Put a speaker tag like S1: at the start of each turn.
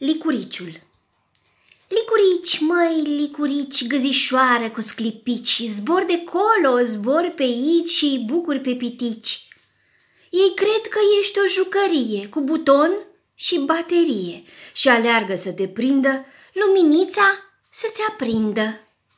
S1: Licuriciul Licurici, măi, licurici, găzișoară cu sclipici, Zbor de colo, zbor pe aici și bucuri pe pitici. Ei cred că ești o jucărie cu buton și baterie Și aleargă să te prindă, luminița să-ți aprindă.